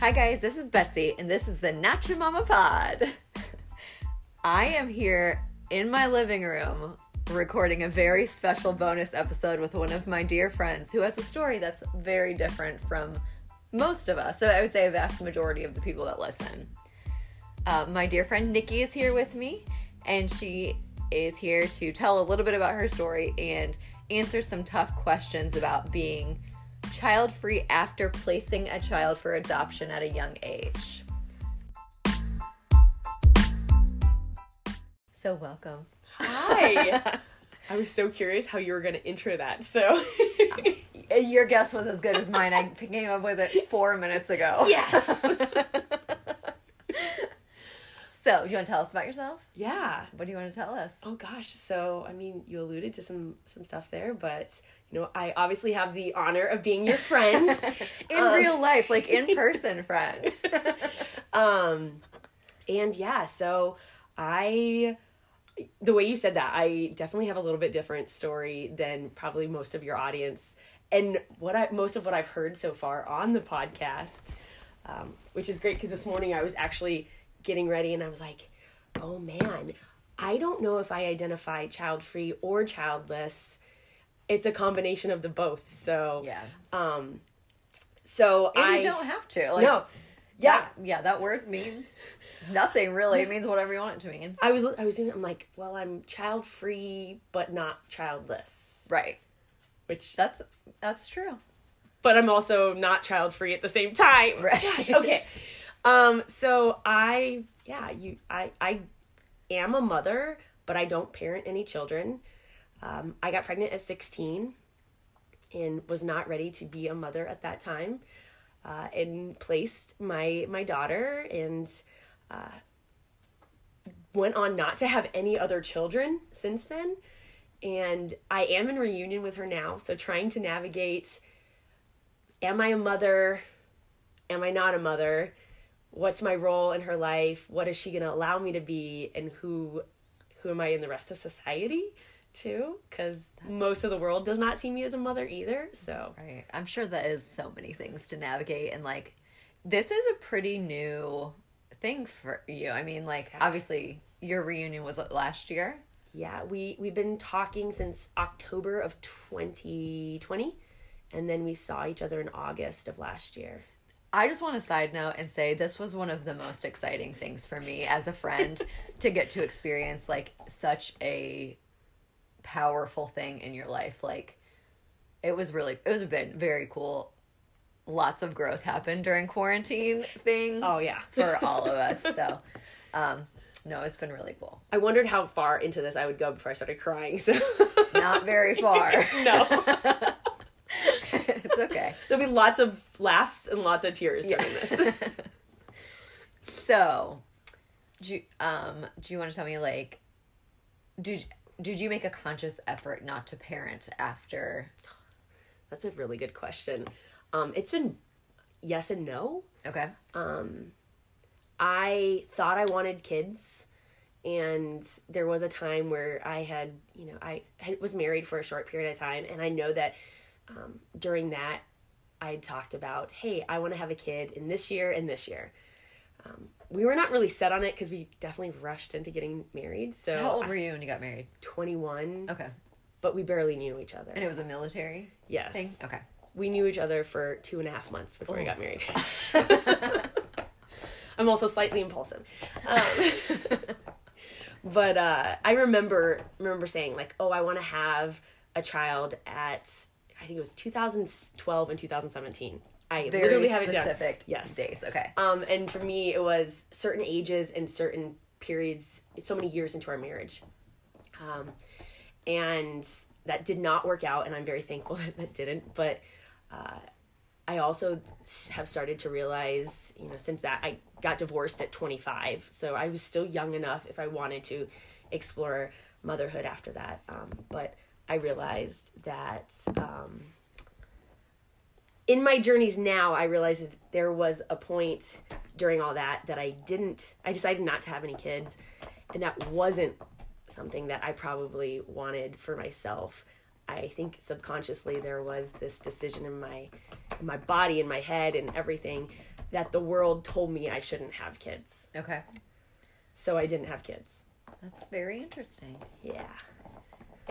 Hi, guys, this is Betsy, and this is the Nacha Mama Pod. I am here in my living room recording a very special bonus episode with one of my dear friends who has a story that's very different from most of us. So I would say a vast majority of the people that listen. Uh, my dear friend Nikki is here with me, and she is here to tell a little bit about her story and answer some tough questions about being child free after placing a child for adoption at a young age. So, welcome. Hi. I was so curious how you were going to intro that. So, Your guess was as good as mine. I came up with it four minutes ago. yes. So, you want to tell us about yourself? yeah. What do you want to tell us? Oh gosh. So, I mean, you alluded to some some stuff there, but you know, I obviously have the honor of being your friend. In Um, real life, like in person, friend. um and yeah, so I the way you said that, I definitely have a little bit different story than probably most of your audience and what I most of what I've heard so far on the podcast. Um, which is great because this morning I was actually getting ready and I was like, "Oh man, I don't know if I identify child-free or childless. It's a combination of the both." So, Yeah. um so And I you don't have to. Like, No. Yeah, That, yeah, that word means nothing really. It means whatever you want it to mean. I was I was doing I'm like, well, I'm child free but not childless. Right. Which That's that's true. but I'm also not child free at the same time. Right. Okay. Um so I yeah, you I I am a mother, but I don't parent any children. Um I got pregnant at 16 and was not ready to be a mother at that time. Uh, and placed my my daughter and uh, went on not to have any other children since then and i am in reunion with her now so trying to navigate am i a mother am i not a mother what's my role in her life what is she going to allow me to be and who who am i in the rest of society too because most of the world does not see me as a mother either so Right. I'm sure that is so many things to navigate and like this is a pretty new thing for you. I mean, like obviously your reunion was last year. Yeah, we we've been talking since October of 2020 and then we saw each other in August of last year. I just want to side note and say this was one of the most exciting things for me as a friend to get to experience like such a powerful thing in your life. Like it was really it was been very cool. Lots of growth happened during quarantine things. Oh, yeah. for all of us. So, um, no, it's been really cool. I wondered how far into this I would go before I started crying. So Not very far. no. okay. There'll be lots of laughs and lots of tears during this. So, do you, um, do you want to tell me like, did did you make a conscious effort not to parent after? That's a really good question. Um it's been yes and no. Okay. Um, I thought I wanted kids and there was a time where I had, you know, I was married for a short period of time and I know that um, during that I talked about, hey, I want to have a kid in this year and this year. Um, we were not really set on it because we definitely rushed into getting married. So How old I- were you when you got married? 21, Okay. but we barely knew each other. And it was a military yes. thing. Okay. We knew each other for two and a half months before we Oh. got married. I'm also slightly impulsive. Um, but uh, I remember remember saying like, "Oh, I want to have a child at I think it was 2012 and 2017." I Very literally have it down. specific Yes. dates. Okay. Um, and for me, it was certain ages and certain periods, so many years into our marriage. Um, and that did not work out, and I'm very thankful that that didn't. But uh, I also have started to realize, you know, since that I got divorced at 25, so I was still young enough if I wanted to explore motherhood after that. Um, but I realized that. Um, in my journeys now, I realized that there was a point during all that that I didn't, I decided not to have any kids. And that wasn't something that I probably wanted for myself. I think subconsciously there was this decision in my in my body in my head and everything that the world told me I shouldn't have kids. Okay. So I didn't have kids. That's very interesting. Yeah.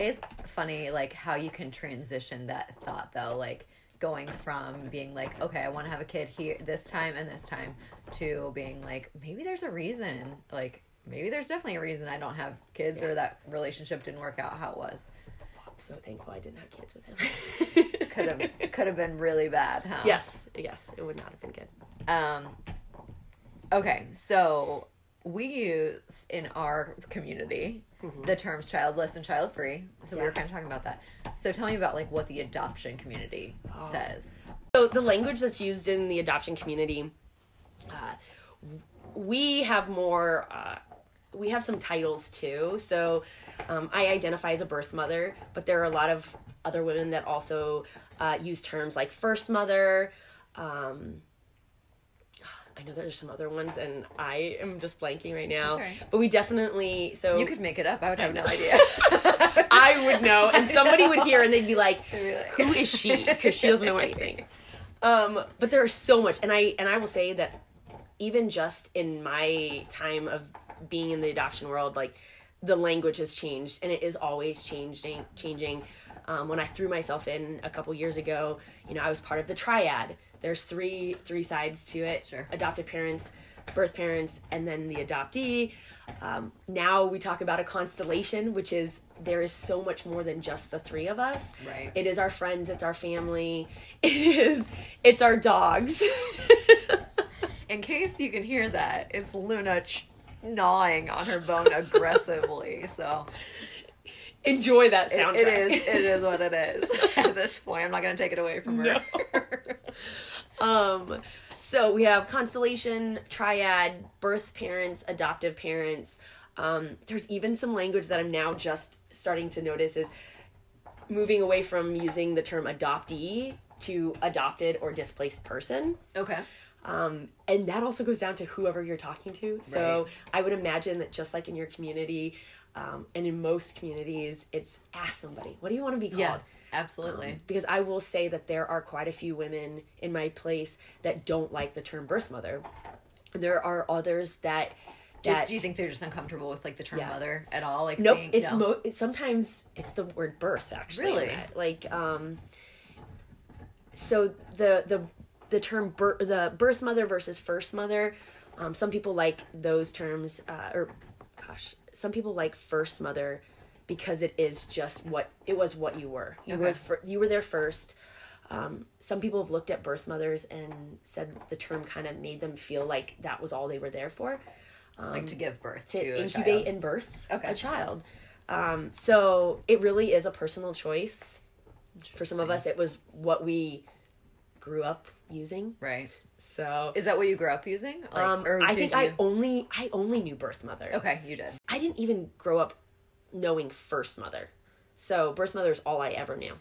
It's funny, like how you can transition that thought, though, like going from being like, okay, I want to have a kid here this time and this time, to being like, maybe there's a reason, like maybe there's definitely a reason I don't have kids or that relationship didn't work out how it was. I'm so thankful I didn't have kids with him. Could have could have been really bad, huh? yes, yes, it would not have been good. Um. Okay, so we use in our community the terms childless and child free. So we were kind of talking about that. So tell me about like what the adoption community says. So the language that's used in the adoption community, uh, we have more. Uh, we have some titles too. So um, I identify as a birth mother, but there are a lot of other women that also uh, use terms like first mother. Um, I know there's some other ones, and I am just blanking right now. But we definitely so You could make it up. I would have no idea. I would know, and somebody would hear, and they'd be like, They'd be like- "Who is she?" Because she doesn't know anything. Um, but there is so much, and I and I will say that even just in my time of being in the adoption world, like the language has changed, and it is always changing. Changing. Um, when I threw myself in a couple years ago, you know, I was part of the triad. There's three three sides to it: Sure. adoptive parents, birth parents, and then the adoptee. Um, now we talk about a constellation, which is there is so much more than just the three of us. Right. It is our friends, it's our family, it is it's our dogs. In case you can hear that, it's Luna ch- gnawing on her bone aggressively. So Enjoy that it, soundtrack. it is. It is what it is. At this point, I'm not going to take it away from her. Um, so we have constellation, triad, birth parents, adoptive parents. Um, there's even some language that I'm now just starting to notice is moving away from using the term adoptee to adopted or displaced person. okay. Um, and that also goes down to whoever you're talking to. So Right. I would imagine that just like in your community, um, and in most communities, it's ask somebody, what do you want to be called? Yeah. Absolutely. because I will say that there are quite a few women in my place that don't like the term birth mother. There are others that Just do you think they're just uncomfortable with like the term Yeah. mother at all? Like nope. being- It's no. mo- it's sometimes it's the word birth actually. Really? Like um. So the the the term birth the birth mother versus first mother, um, some people like those terms uh, or gosh some people like first mother because it is just what it was what you were you were Okay. fir- you were there first um, some people have looked at birth mothers and said the term kind of made them feel like that was all they were there for like to give birth to to, incubate and birth Okay. a child um, so it really is a personal choice for some of us it was what we grew up using right. so Is that what you grew up using? Like, um, i think you... i only i only knew birth mother Okay, you did. I didn't even grow up knowing first mother. So birth mother is all I ever knew.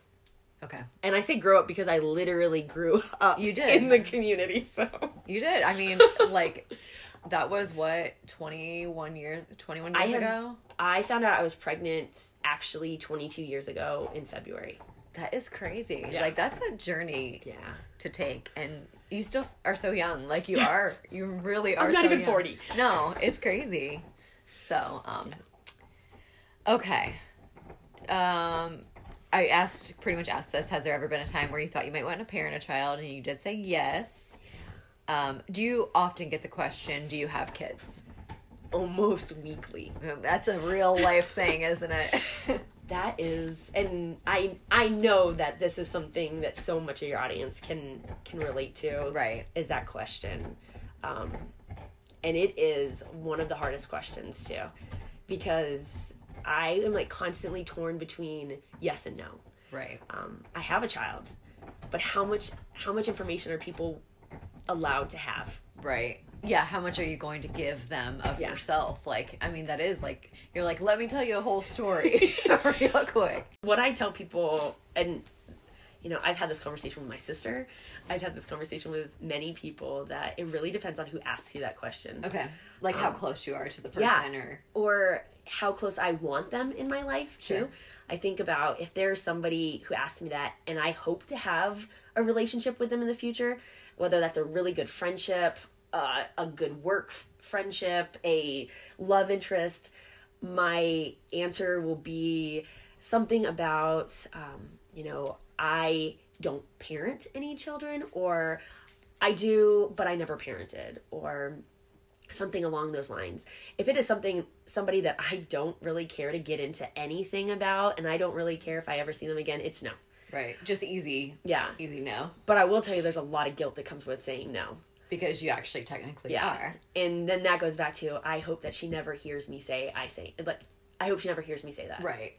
Okay. And I say grow up because I literally grew up You did. in the community. So You did. I mean, like that was what 21 years 21 I years had- ago. I found out I was pregnant actually 22 years ago in February. That is crazy. Yeah. Like that's a journey Yeah. to take and you still are so young. Like you are. You really are I'm not so even young. 40. No, it's crazy. So, um okay. Um I asked pretty much asked this, has there ever been a time where you thought you might want to parent a child and you did say yes? Um, do you often get the question, do you have kids? Almost weekly. That's a real life thing, isn't it? That is and I I know that this is something that so much of your audience can can relate to. right. Is that question. Um and it is one of the hardest questions too because I am like constantly torn between yes and no. Right. Um, I have a child, but how much how much information are people allowed to have? Right. Yeah, how much are you going to give them of Yeah. yourself? Like, I mean, that is like, you're like, let me tell you a whole story real quick. What I tell people, and you know, I've had this conversation with my sister. I've had this conversation with many people that it really depends on who asks you that question. Okay. Like how close you are to the person yeah. or. or how close I want them in my life too. Sure. I think about if there's somebody who asks me that and I hope to have a relationship with them in the future, whether that's a really good friendship, uh, a good work f- friendship, a love interest, my answer will be something about, um, you know, I don't parent any children, or I do, but I never parented, or something along those lines. If it is something somebody that I don't really care to get into anything about and I don't really care if I ever see them again, it's no. Right. Just easy. Yeah. Easy no. But I will tell you there's a lot of guilt that comes with saying no. Because you actually technically Yeah. are. And then that goes back to I hope that she never hears me say I say like I hope she never hears me say that. Right.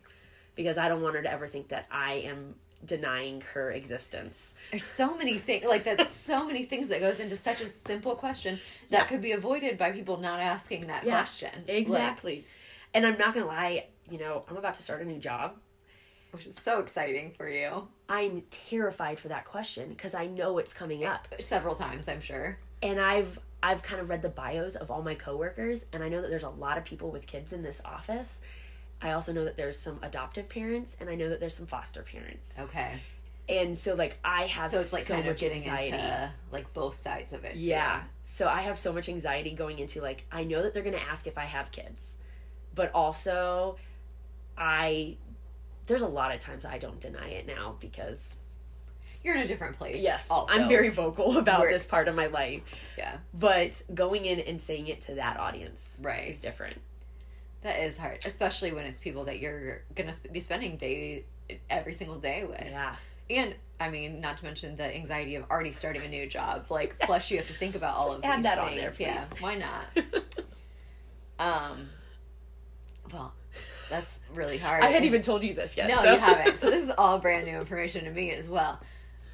Because I don't want her to ever think that I am denying her existence. There's so many things like that's so many things that goes into such a simple question that Yeah. could be avoided by people not asking that Yeah, question. Like, Exactly. and I'm not gonna lie, you know, I'm about to start a new job. which is so exciting for you. I'm terrified for that question because I know it's coming up. Several times, I'm sure. And I've I've kind of read the bios of all my coworkers and I know that there's a lot of people with kids in this office. I also know that there's some adoptive parents and I know that there's some foster parents. Okay. And so like I have So it's like so kind of much getting anxiety. into like both sides of it. too. Yeah. So I have so much anxiety going into like I know that they're going to ask if I have kids. But also I there's a lot of times I don't deny it now because You're in a different place. yes, Also. I'm very vocal about We're- this part of my life. Yeah. But going in and saying it to that audience Right. is different. That is hard, especially when it's people that you're gonna sp- be spending day every single day with. Yeah. And I mean, not to mention the anxiety of already starting a new job. Like, plus you have to think about all Just of add that on things. there, Yeah, why not? um, well, that's really hard. I hadn't And- even told you this yet. No, so. you haven't. So this is all brand new information to me as well.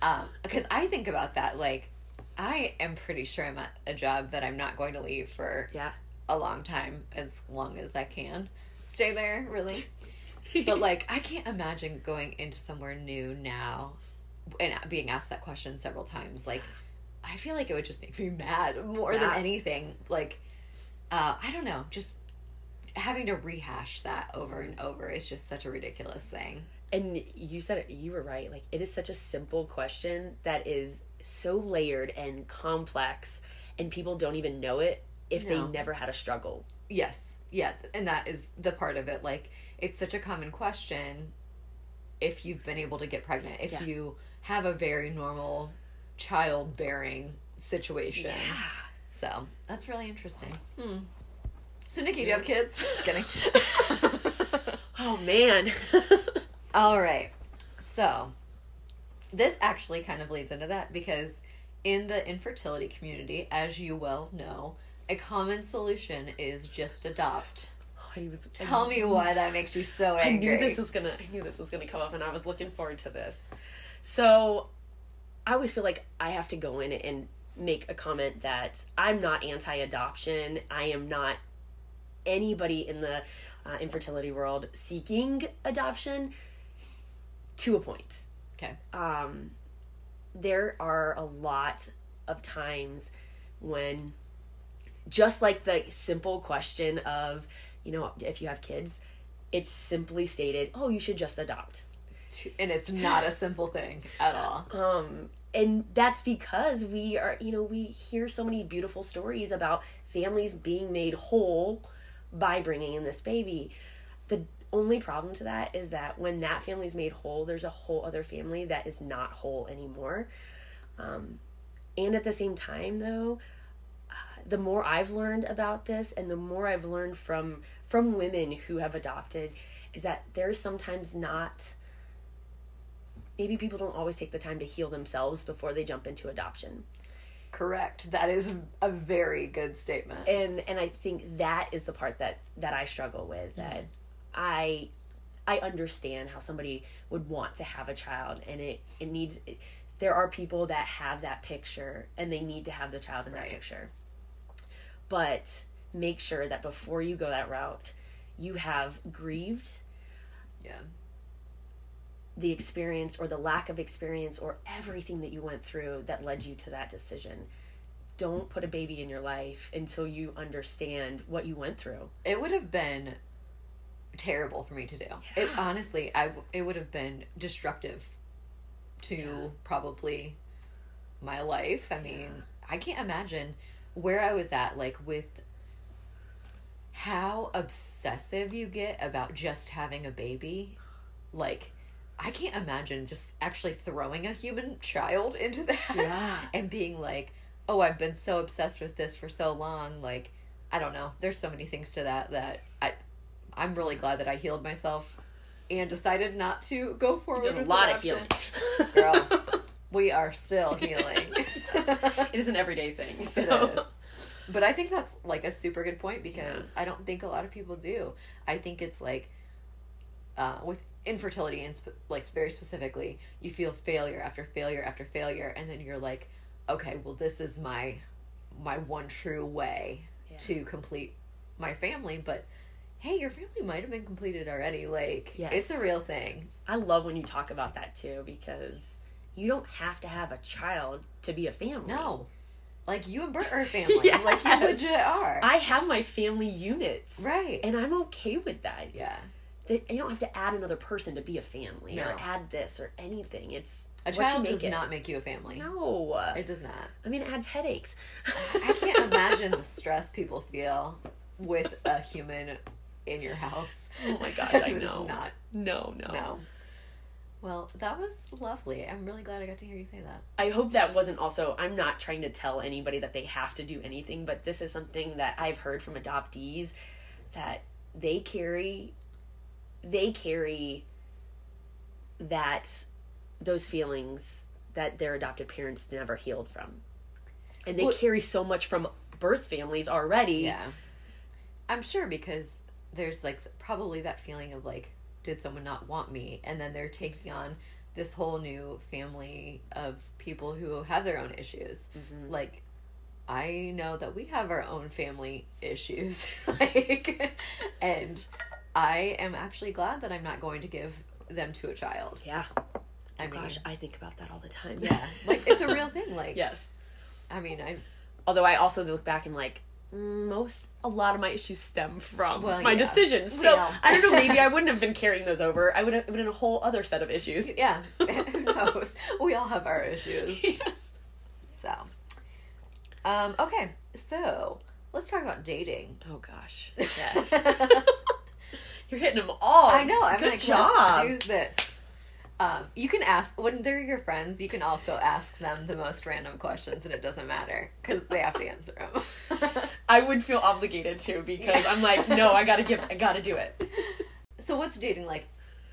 Um, because I think about that. Like, I am pretty sure I'm at a job that I'm not going to leave for yeah. A long time, as long as I can stay there. Really, but like I can't imagine going into somewhere new now and being asked that question several times. Like, I feel like it would just make me mad more than anything. Like, uh, I don't know, just having to rehash that over and over is just such a ridiculous thing. And you said it, you were right. Like it is such a simple question that is so layered and complex, and people don't even know it if No. they never had a struggle. Yes. Yeah, and that is the part of it. Like, it's such a common question if you've been able to get pregnant, if Yeah. you have a very normal childbearing situation. So, that's really interesting. Hmm. So, Nikki, do you have kids? Just kidding. Oh man. All right. So, this actually kind of leads into that because in the infertility community, as you well know, a common solution is just adopt. I was, Tell me why that makes you so angry. I knew this was gonna. I knew this was gonna come up, and I was looking forward to this. So, I always feel like I have to go in and make a comment that I'm not anti-adoption. I am not anybody in the uh, infertility world seeking adoption. To a point, Okay. um, there are a lot of times when just like the simple question of you know if you have kids it's simply stated oh you should just adopt. And it's not a simple thing at all. um and that's because we are you know we hear so many beautiful stories about families being made whole by bringing in this baby. The only problem to that is that when that family's made whole there's a whole other family that is not whole anymore. Um, and at the same time though the more i've learned about this and the more i've learned from from women who have adopted is that there's sometimes not maybe people don't always take the time to heal themselves before they jump into adoption Correct. That is a very good statement. and and i think that is the part that that i struggle with mm-hmm. that i i understand how somebody would want to have a child and it it needs it, there are people that have that picture and they need to have the child in that picture but make sure that before you go that route you have grieved yeah. the experience or the lack of experience or everything that you went through that led you to that decision. Don't put a baby in your life until you understand what you went through. It would have been terrible for me to do. It honestly, I it would have been destructive to probably my life. I mean, I can't imagine where I was at, like, with how obsessive you get about just having a baby. Like, I can't imagine just actually throwing a human child into that Yeah. and being like, oh, I've been so obsessed with this for so long. Like, I don't know. There's so many things to that that I, I'm really glad that I healed myself and decided not to go forward. did a with lot of healing. Girl. We are still healing. it is an everyday thing. So. It is. But I think that's like a super good point because I don't think a lot of people do. I think it's like uh, with infertility and sp- like very specifically, you feel failure after failure after failure, and then you're like, okay, well, this is my my one true way Yeah. to complete my family. But hey, your family might have been completed already. Like, Yes. it's a real thing. I love when you talk about that too because you don't have to have a child to be a family. No, like you and Bert are a family. Like you Yes. legit are. I have my family units. right. And I'm okay with that. yeah. You don't have to add another person to be a family No. or add this or anything. It's A child does it. not make you a family. No. It does not. I mean, it adds headaches. I can't imagine the stress people feel with a human in your house. Oh my gosh, I know. not. No, no. No. Well, that was lovely. I'm really glad I got to hear you say that. I hope that wasn't also. I'm not trying to tell anybody that they have to do anything, but this is something that I've heard from adoptees that they carry. They carry that those feelings that their adopted parents never healed from, and they Well- carry so much from birth families already. Yeah. I'm sure because there's like probably that feeling of like, did someone not want me? And then they're taking on this whole new family of people who have their own issues. Mm-hmm. Like, I know that we have our own family issues. like, and I am actually glad that I'm not going to give them to a child. Yeah. I Oh mean, gosh, I think about that all the time. yeah, like it's a real thing. Like, yes. I mean, I Although I also look back and like most a lot of my issues stem from Well, my yeah. decisions. So Well. I don't know. Maybe I wouldn't have been carrying those over. I would have been in a whole other set of issues. yeah, who knows? We all have our issues. yes. So, um, okay, so let's talk about dating. Oh gosh. Yes. You're hitting them all. I know. I'm Good like, job. let's do this. Um, you can ask when they're your friends. You can also ask them the most random questions, and it doesn't matter because they have to answer them. I would feel obligated to because I'm like, no, I gotta give, I gotta do it. so, what's dating like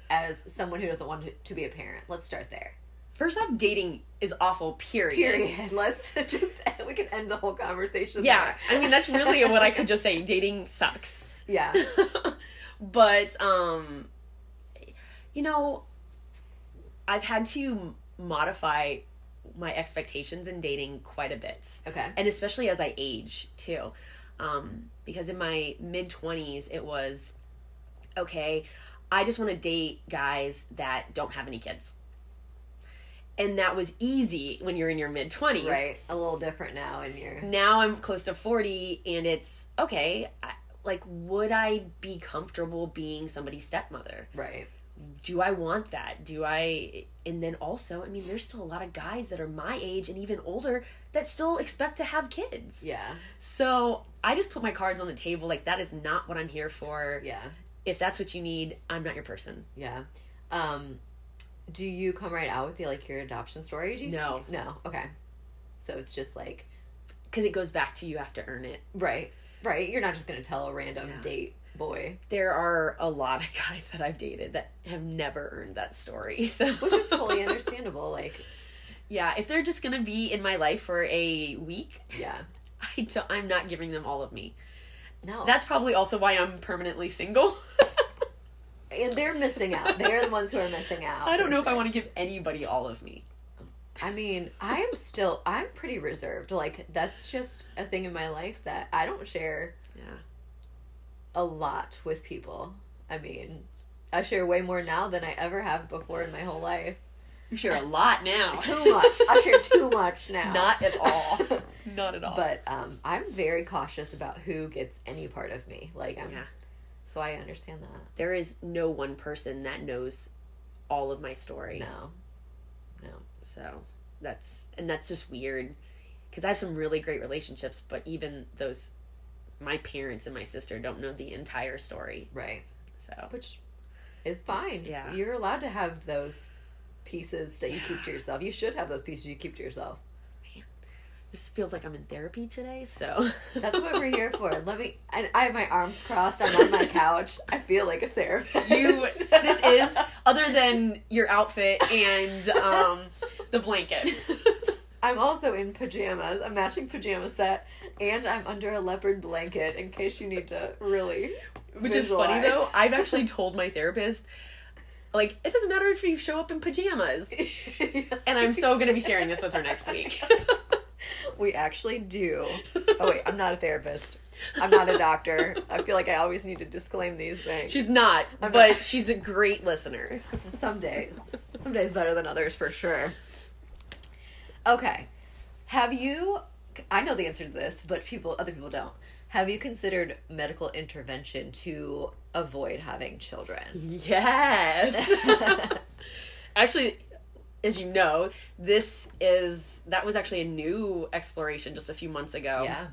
as someone who doesn't want to, to be a parent? Let's start there. First off, dating is awful. Period. Period. Let's just we can end the whole conversation. Yeah, there. I mean that's really what I could just say. Dating sucks. yeah. but um you know i've had to modify my expectations in dating quite a bit Okay. and especially as i age too um because in my mid 20s it was okay i just want to date guys that don't have any kids and that was easy when you're in your mid 20s Right. A little different now, and you're now I'm close to 40 and it's okay. I, like, would I be comfortable being somebody's stepmother? right. Do I want that? Do I? And then also, I mean, there's still a lot of guys that are my age and even older that still expect to have kids. Yeah. So I just put my cards on the table. Like, that is not what I'm here for. Yeah. If that's what you need, I'm not your person. Yeah. Um, do you come right out with the like your adoption story? Do you No. think? No. Okay. So it's just like Because it goes back to you have to earn it. right, right. You're not just gonna tell a random Yeah. date boy, There are a lot of guys that I've dated that have never earned that story. So which is fully understandable. Like, Yeah, if they're just gonna be in my life for a week, yeah. I don't, I'm not giving them all of me. No. That's probably also why I'm permanently single. and they're missing out. They're the ones who are missing out. I don't know if I want to give anybody all of me. I mean, I am still. I'm pretty reserved. Like that's just a thing in my life that I don't share. A lot with people. I mean, I share way more now than I ever have before in my whole life. You share a lot now. Too much. I share too much now. Not at all. Not at all. But um, I'm very cautious about who gets any part of me. Like, I'm, yeah. so I understand that. There is no one person that knows all of my story. No, no. So that's and that's just weird because I have some really great relationships, but even those my parents and my sister don't know the entire story. Right. So Which is fine. yeah. You're allowed to have those pieces that you keep to yourself. You should have those pieces you keep to yourself. this feels like I'm in therapy today. So That's what we're here for. Let me. I, I have my arms crossed. I'm on my couch. I feel like a therapist. you this is other than your outfit and um the blanket. I'm also in pajamas, a matching pajama set, and I'm under a leopard blanket in case you need to really. Which is funny though. I've actually told my therapist like it doesn't matter if you show up in pajamas. And I'm so going to be sharing this with her next week. we actually do. Oh wait, I'm not a therapist. I'm not a doctor. I feel like I always need to disclaim these things. She's not, I'm but not. she's a great listener. Some days. Some days better than others for sure. Okay. Have you I know the answer to this, but people other people don't. Have you considered medical intervention to avoid having children? Yes. actually, as you know, this is that was actually a new exploration just a few months ago. yeah.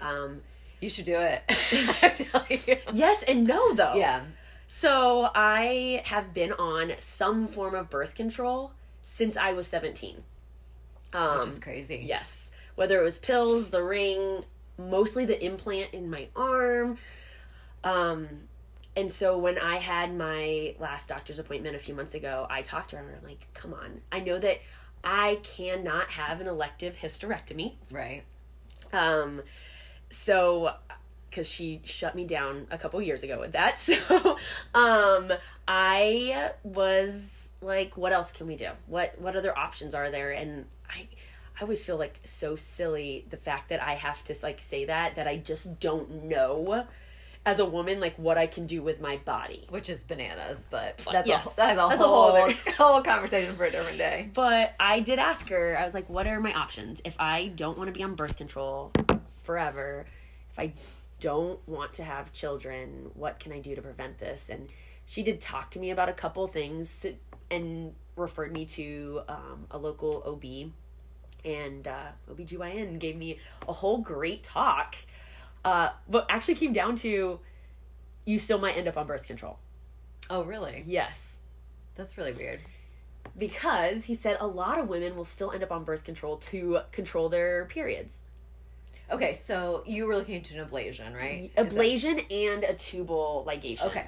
Um You should do it. I tell you. yes and no though. Yeah. So I have been on some form of birth control since I was 17. Um, Which is crazy. Yes. Whether it was pills, the ring, mostly the implant in my arm. Um, and so when I had my last doctor's appointment a few months ago, I talked to her and I'm like, come on. I know that I cannot have an elective hysterectomy. Right. Um, so because she shut me down a couple years ago with that. So um I was like, what else can we do? What what other options are there? And I always feel like so silly the fact that I have to like say that that I just don't know as a woman like what I can do with my body. Which is bananas, but that's yes. a, that's a That's a whole, whole other, whole conversation for a different day. But I did ask her, I was like, what are my options? If I don't want to be on birth control forever, if I don't want to have children, what can I do to prevent this? And she did talk to me about a couple things and referred me to um, a local OB and uh, OBGYN gave me a whole great talk. Uh, but actually came down to you still might end up on birth control. Oh, really? Yes That's really weird. because he said a lot of women will still end up on birth control to control their periods. Okay, so you were looking into an ablation, right? Is that- Ablation and a tubal ligation. Okay.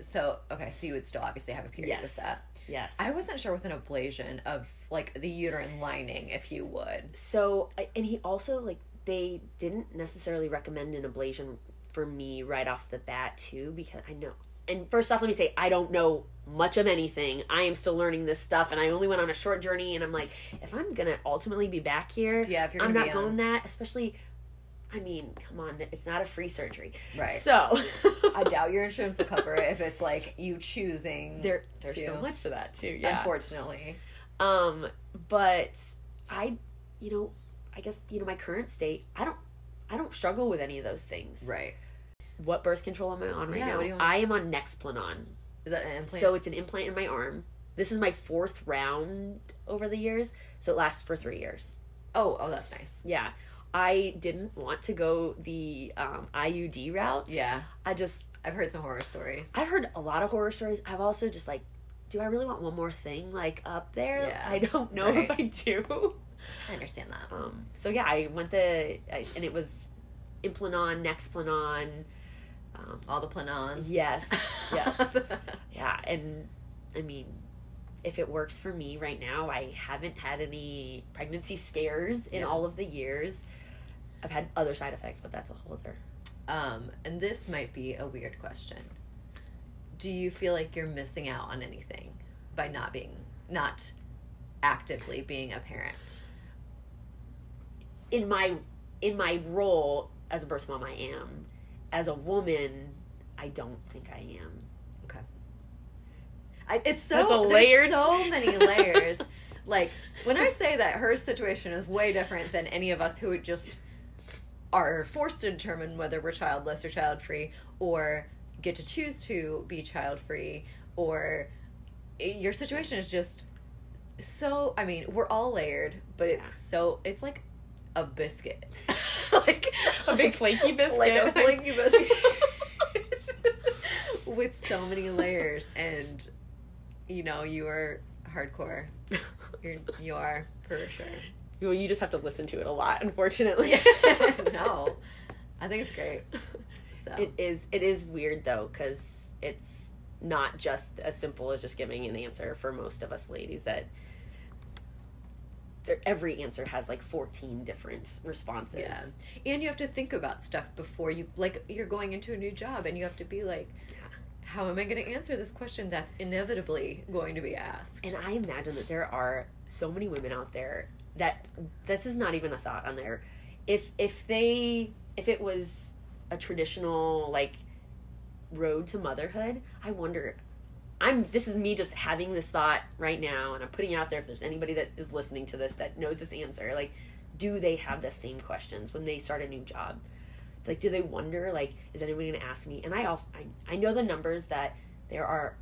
So, okay, so you would still obviously have a period with that. Yes. I wasn't sure with an ablation of like the uterine lining if you would. so and he also like they didn't necessarily recommend an ablation for me right off the bat too because I know and first off let me say I don't know much of anything. I am still learning this stuff and I only went on a short journey and I'm like if I'm going to ultimately be back here Yeah, if you're I'm not going um, that especially I mean, come on, it's not a free surgery. Right. So I doubt your insurance will cover it if it's like you choosing. there there's to. so much to that too. Yeah. Unfortunately. Um, but I, you know, I guess you know my current state. I don't, I don't struggle with any of those things. Right. What birth control am I on right Yeah, now? what do you want? I am on Nexplanon. Is that an implant? So it's an implant in my arm. This is my fourth round over the years, so it lasts for three years. oh, oh, that's nice. Yeah, I didn't want to go the um, IUD route. Yeah. I just I've heard some horror stories. I've heard a lot of horror stories. I've also just like, do I really want one more thing like up there? Yeah, I don't know if. I do. I understand that. Um, so yeah, I went the I, and it was Implanon, Nexplanon. Um, All the planons. yes, yes, yeah, and I mean, if it works for me right now, I haven't had any pregnancy scares in Yeah. all of the years. I've had other side effects, but that's a whole other. Um, and this might be a weird question. Do you feel like you're missing out on anything by not being not actively being a parent? in my in my role as a birth mom I am. As a woman, I don't think I am. Okay. I, it's so That's a layered- so many layers. like when I say that her situation is way different than any of us who would just are forced to determine whether we're childless or child free or get to choose to be child free or your situation is just so I mean, we're all layered, but it's Yeah. so it's like a biscuit. like a big flaky biscuit. like a flaky biscuit. With so many layers and you know, you are hardcore. You're you are for sure. Well, you just have to listen to it a lot, unfortunately. no. I think it's great. So It is. It is weird though, because it's not just as simple as just giving an answer for most of us ladies. That every answer has like fourteen different responses. Yeah. And you have to think about stuff before you like you're going into a new job and you have to be like how am I going to answer this question that's inevitably going to be asked? And I imagine that there are so many women out there that this is not even a thought on there. If if they if it was a traditional like road to motherhood, I wonder I'm this is me just having this thought right now and I'm putting it out there if there's anybody that is listening to this that knows this answer, like do they have the same questions when they start a new job? Like do they wonder like is anybody going to ask me? And I also I, I know the numbers that there are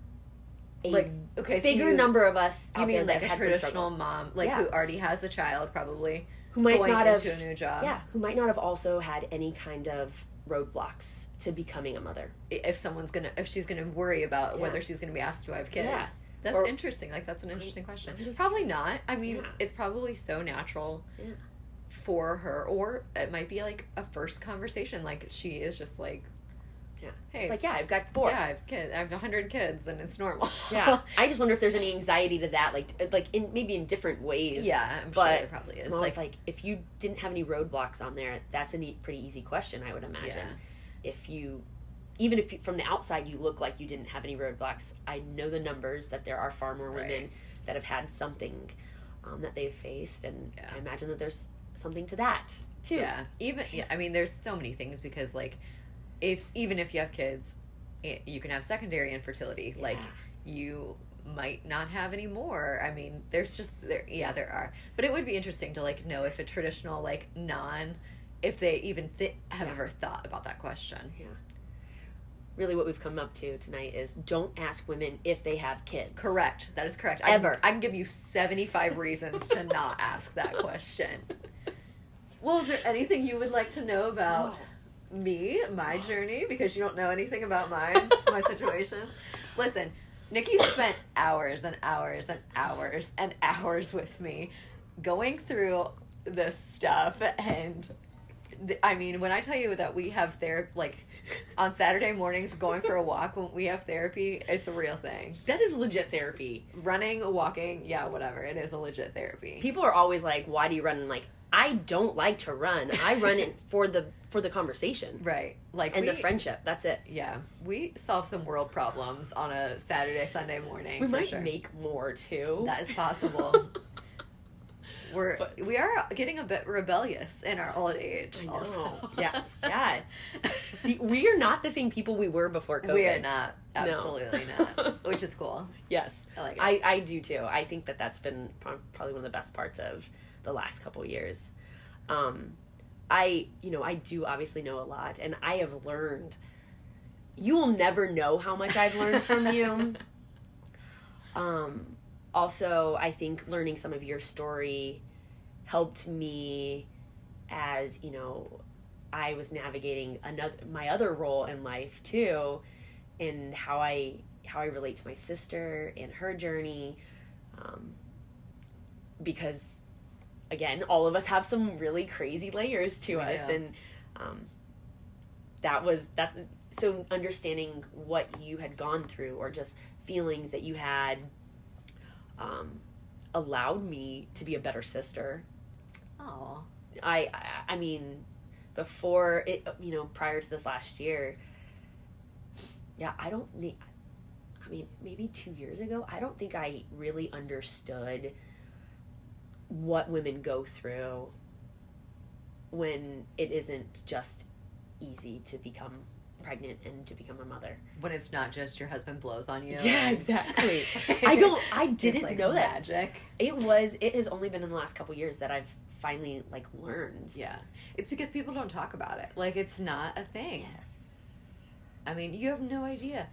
a Like okay, so bigger you, number of us You mean like a have had some traditional mom, like Yeah. who already has a child, probably who might going not into have a new job. yeah who might not have also had any kind of roadblocks to becoming a mother If someone's gonna, if she's gonna worry about Yeah. whether she's gonna be asked to have kids. Yeah. That's Or- interesting. Like that's an interesting question. I'm just- probably not. I mean, Yeah. it's probably so natural Yeah. for her, or it might be like a first conversation. Like she is just like, yeah Hey. it's like yeah i've got four yeah, I have kids. I have a hundred kids, and it's normal. yeah i just wonder if there's any anxiety to that like like in maybe in different ways yeah. I'm But sure there probably is. Like, like, if you didn't have any roadblocks on there that's a neat, pretty easy question i would imagine yeah, if you even if you, from the outside you look like you didn't have any roadblocks i know the numbers that there are far more women Right. that have had something um, that they've faced and Yeah. i imagine that there's something to that too yeah. Even yeah, I mean, there's so many things because like, if even if you have kids, eh, you can have secondary infertility. Like you might not have any more. I mean, there's just there. Yeah, there are. But it would be interesting to like know if a traditional like non, if they even th- have Yeah. ever thought about that question. Yeah. Really what we've come up to tonight is don't ask women if they have kids Correct. That is correct. I Ever. I can give you 75 reasons to not ask that question. Well, is there anything you would like to know about Oh. Me, my journey, because you don't know anything about mine, my situation? Listen, Nikki spent hours and hours and hours and hours with me going through this stuff and th- I mean, when I tell you that we have therapy, like on Saturday mornings going for a walk when we have therapy, it's a real thing that is legit therapy running, walking, yeah, whatever. It is a legit therapy. people are always like why do you run and like i don't like to run i run it for the for the conversation right. Like and we, the friendship that's it Yeah, we solve some world problems on a Saturday, Sunday morning. we might sure. make more too That is possible. We're But- we are getting a bit rebellious in our old age. I know. Also. Yeah, yeah. The- we are not the same people we were before COVID. we are not. No. Absolutely not. Which is cool. Yes, I like it. I, I do too. I think that that's been probably one of the best parts of the last couple years. Um, I, you know, I do obviously know a lot, and I have learned. You will never know how much I've learned from you. Um, also, I think learning some of your story helped me as you know I was navigating another my other role in life too, and how I how I relate to my sister and her journey, um, because again, all of us have some really crazy layers to We us, do. and um, that was that. So understanding what you had gone through, or just feelings that you had, um, allowed me to be a better sister. Oh, I, I I mean, before it, you know, prior to this last year, yeah, I don't need. I mean, maybe two years ago, I don't think I really understood what women go through when it isn't just easy to become pregnant and to become a mother. when it's not just your husband blows on you. Yeah, and- exactly. I don't. I didn't like know that. magic. It was. It has only been in the last couple years that I've finally like learned. Yeah, it's because people don't talk about it. Like it's not a thing. Yes. I mean, you have no idea.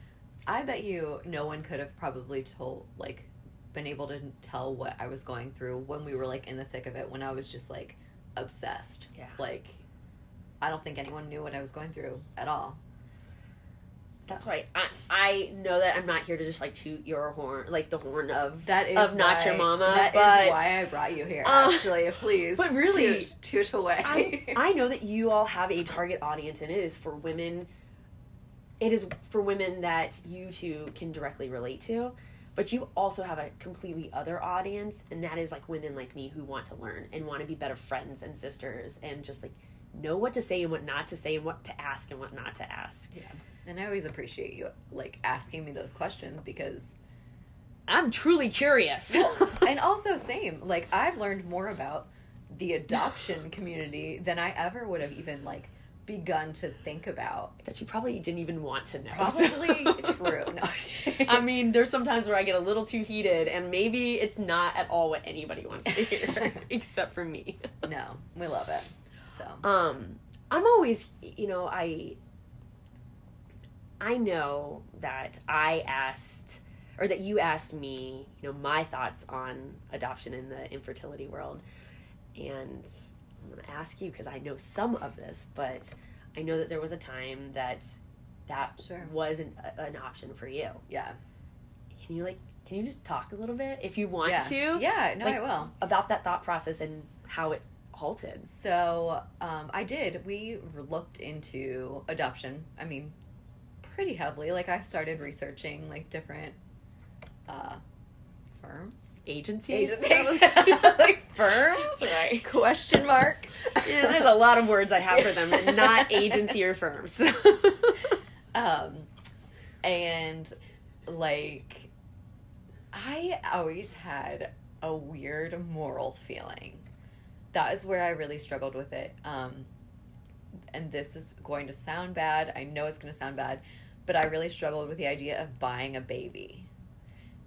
I bet you no one could have probably told like been able to tell what I was going through when we were like in the thick of it, when I was just like obsessed. Yeah. Like, I don't think anyone knew what I was going through at all. That's right. I I know that I'm not here to just like toot your horn, like the horn of That is of not your mama. That is but why I brought you here. Uh, Actually, please. but really- toot, toot away. I I know that you all have a target audience, and it is for women. It is for women that you two can directly relate to, but you also have a completely other audience, and that is like women like me who want to learn and want to be better friends and sisters, and just like know what to say and what not to say, and what to ask and what not to ask. yeah. And I always appreciate you like asking me those questions because I'm truly curious. and also same like i've learned more about the adoption community than i ever would have even like begun to think about that you probably didn't even want to know. probably true no I mean, there's sometimes where I get a little too heated, and maybe it's not at all what anybody wants to hear, except for me. no we love it so Um, I'm always, you know, I, I know that I asked, or that you asked me, you know, my thoughts on adoption in the infertility world, and I'm gonna ask you because I know some of this, but I know that there was a time that that Sure. wasn't a, an option for you. yeah Can you like? Can you just talk a little bit if you want yeah to? yeah no Like- i will About that thought process and how it halted. so um i did we looked into adoption i mean pretty heavily like i started researching like different uh firms Agencies. agencies. Like firms, right? question mark? Yeah, there's a lot of words I have for them, and not agency or firms. um and like i always had a weird moral feeling. That is where i really struggled with it. Um and this is going to sound bad. I know it's going to sound bad but i really struggled with the idea of buying a baby.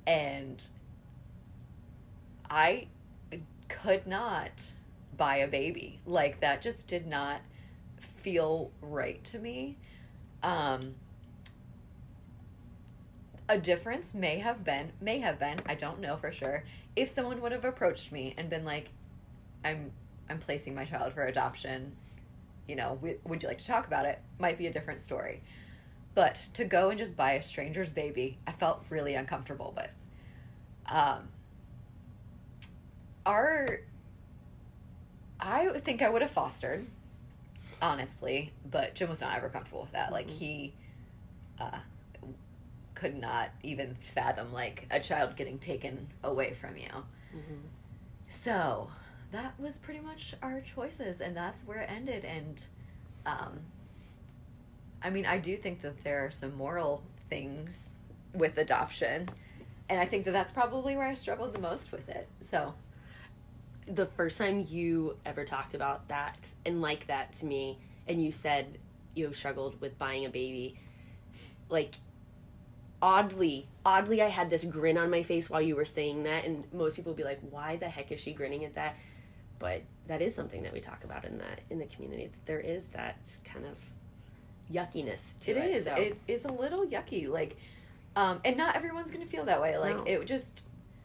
And i could not buy a baby. Like that just did not feel right to me. Um a difference may have been may have been i don't know for sure if someone would have approached me and been like i'm i'm placing my child for adoption you know would you like to talk about it? Might be a different story. But to go and just buy a stranger's baby i felt really uncomfortable with. Um our i think i would have fostered honestly but jim was not ever comfortable with that like Mhm. he uh could not even fathom like a child getting taken away from you so that was pretty much our choices, and that's where it ended. And um, I mean, I do think that there are some moral things with adoption, and I think that that's probably where I struggled the most with it. So The first time you ever talked about that and like that to me, and you said you have struggled with buying a baby, like oddly, oddly, I had this grin on my face while you were saying that, and most people would be like, "Why the heck is she grinning at that?" But that is something that we talk about in the in the community. That there is that kind of yuckiness to it it. is. so- It is a little yucky, like, um, and not everyone's gonna feel that way. Like No. it just,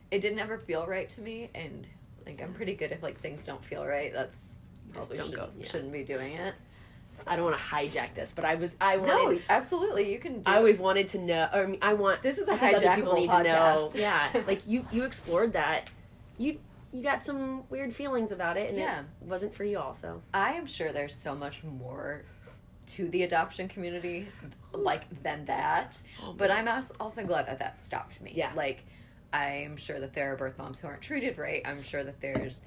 it didn't ever feel right to me, and like I'm pretty good if like things don't feel right. That's Just probably don't shouldn't, go- yeah. shouldn't be doing it. I don't want to hijack this, but I was I wanted No, absolutely, you can. Do I always wanted to know. Or I, mean, I want This is a other people hijackable need to know. Yeah, like you you explored that. You you got some weird feelings about it, and Yeah. it wasn't for you. Also, I am sure there's so much more to the adoption community like than that. Oh, but I'm also glad that that stopped me. Yeah. Like, I'm sure that there are birth moms who aren't treated right. I'm sure that there's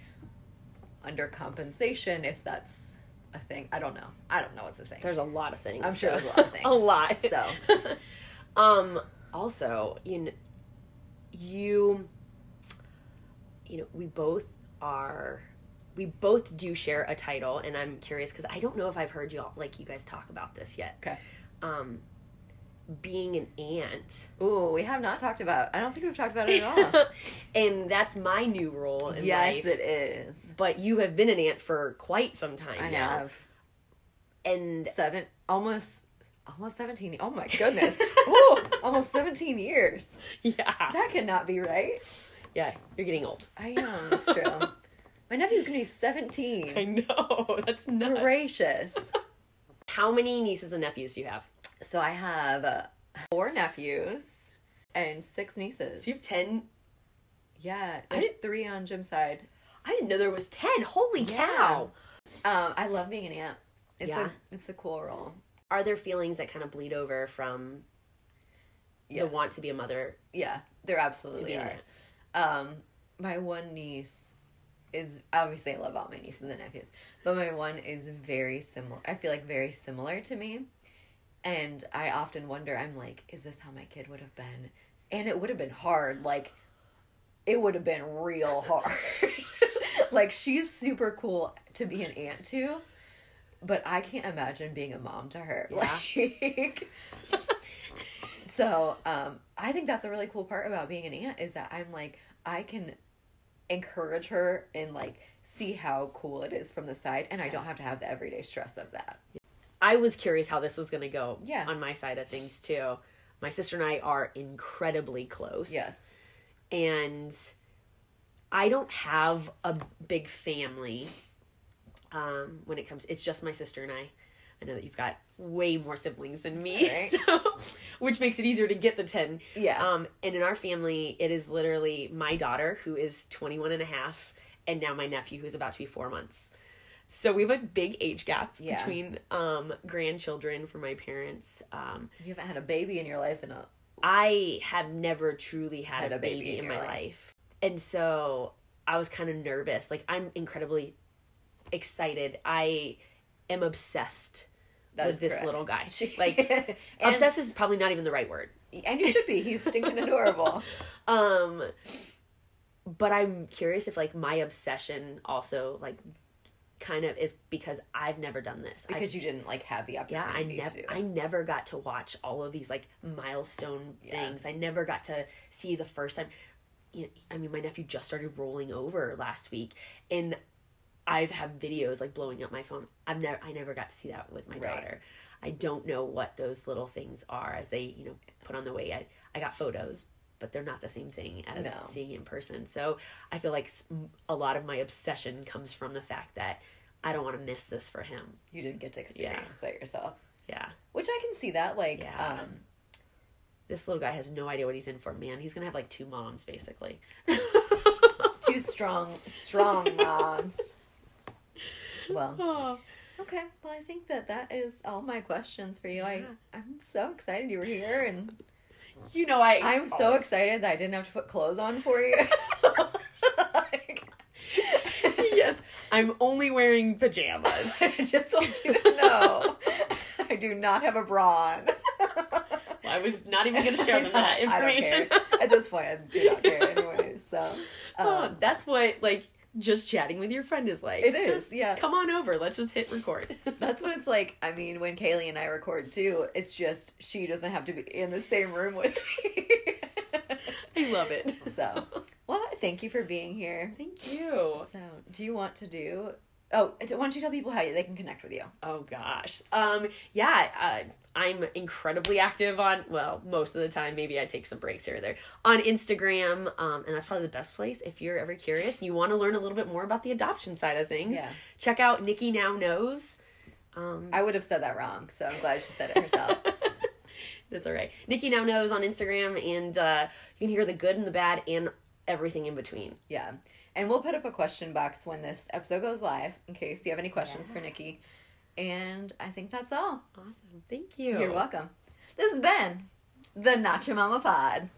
undercompensation if that's a thing. I don't know. I don't know what's a thing. there's a lot of things. I'm sure so- there's a lot of things. a lot. So. um. Also, you know, you you know we both are we both do share a title and i'm curious because i don't know if i've heard you all like you guys talk about this yet Okay. um being an aunt Ooh, we have not talked about. I don't think we've talked about it at all. and that's my new role in yes, life it is. but you have been an aunt for quite some time I now have and seven, almost, almost seventeen. Oh my goodness! Ooh, almost seventeen years. yeah That cannot be right. Yeah, you're getting old. I am. That's true. My nephew's gonna be 17. I know. That's nuts. Gracious. How many nieces and nephews do you have? So I have uh, four nephews and six nieces. Do you have 10? Yeah, I there's three on Jim's side. I didn't know there was 10. Holy Yeah. cow. Um, I love being an aunt. It's Yeah. a it's a cool role. Are there feelings that kind of bleed over from Yes. the want to be a mother Yeah, there absolutely are. Um, my one niece is obviously I love all my nieces and nephews, but my one is very similar. I feel like very similar to me, and I often wonder. I'm like, is this how my kid would have been? And it would have been hard. Like, it would have been real hard. like she's super cool to be an aunt to, but I can't imagine being a mom to her. Yeah. Like, so um, I think that's a really cool part about being an aunt is that I'm like I can encourage her and like see how cool it is from the side, and I don't have to have the everyday stress of that. I was curious how this was going to go Yeah. on my side of things too. My sister and I are incredibly close. Yes. And I don't have a big family um, when it comes, it's just my sister and I. I know that you've got way more siblings than me, Right. so which makes it easier to get the 10. Yeah. Um, and in our family, it is literally my daughter who is 21 and a half and now my nephew who's about to be 4 months. So we have a big age gap Yeah. between um, grandchildren for my parents. Um, You haven't had a baby in your life in a I have never truly had, Had a, a baby baby, in in my life. life. And so I was kind of nervous. Like I'm incredibly excited. I am obsessed That with this correct. little guy. Like and, obsessed is probably not even the right word. and you should be. He's stinking adorable. Um but I'm curious if like my obsession also like kind of is because I've never done this. I've because you didn't like have the opportunity. yeah i never i never got to watch all of these like milestone Yeah. things i never got to see the first time you know, i mean my nephew just started rolling over last week and i've had videos like blowing up my phone i've never i never got to see that with my Right. daughter i don't know what those little things are as they you know put on the weight i, I got photos but they're not the same thing as No. seeing in person so i feel like a lot of my obsession comes from the fact that i don't want to miss this for him you didn't get to experience that yourself. yeah Which I can see that. Like, Yeah. um, this little guy has no idea what he's in for, man. He's gonna have like two moms, basically. two strong, strong moms. Well, okay. Well, I think that that is all my questions for you. I Yeah. I'm so excited you were here, and you know, I I'm so excited that I didn't have to put clothes on for you. Like, yes, I'm only wearing pajamas. I just want you to know, I do not have a bra on. I was not even gonna show them that I information. At this point, I do not care anyway. So, Oh, um, that's what like just chatting with your friend is like. It is, Just yeah. Come on over. Let's just hit record. That's what it's like. I mean, when Kaylee and I record too, it's just she doesn't have to be in the same room with me. I love it. so, well, thank you for being here. Thank you. So, do you want to do? Oh, why don't you tell people how they can connect with you? Oh gosh. Um yeah, uh, I'm incredibly active on well, most of the time maybe I take some breaks here or there. On Instagram, um and that's probably the best place if you're ever curious and you want to learn a little bit more about the adoption side of things. Yeah. Check out Nikki Now Knows. Um I would have said that wrong, so I'm glad she said it herself. That's all right. Nikki Now Knows on Instagram and uh you can hear the good and the bad and everything in between. yeah, and we'll put up a question box when this episode goes live in case you have any questions for Nikki. And I think that's all. Awesome. Thank you. You're welcome. This has been the Notcha Momma Pod.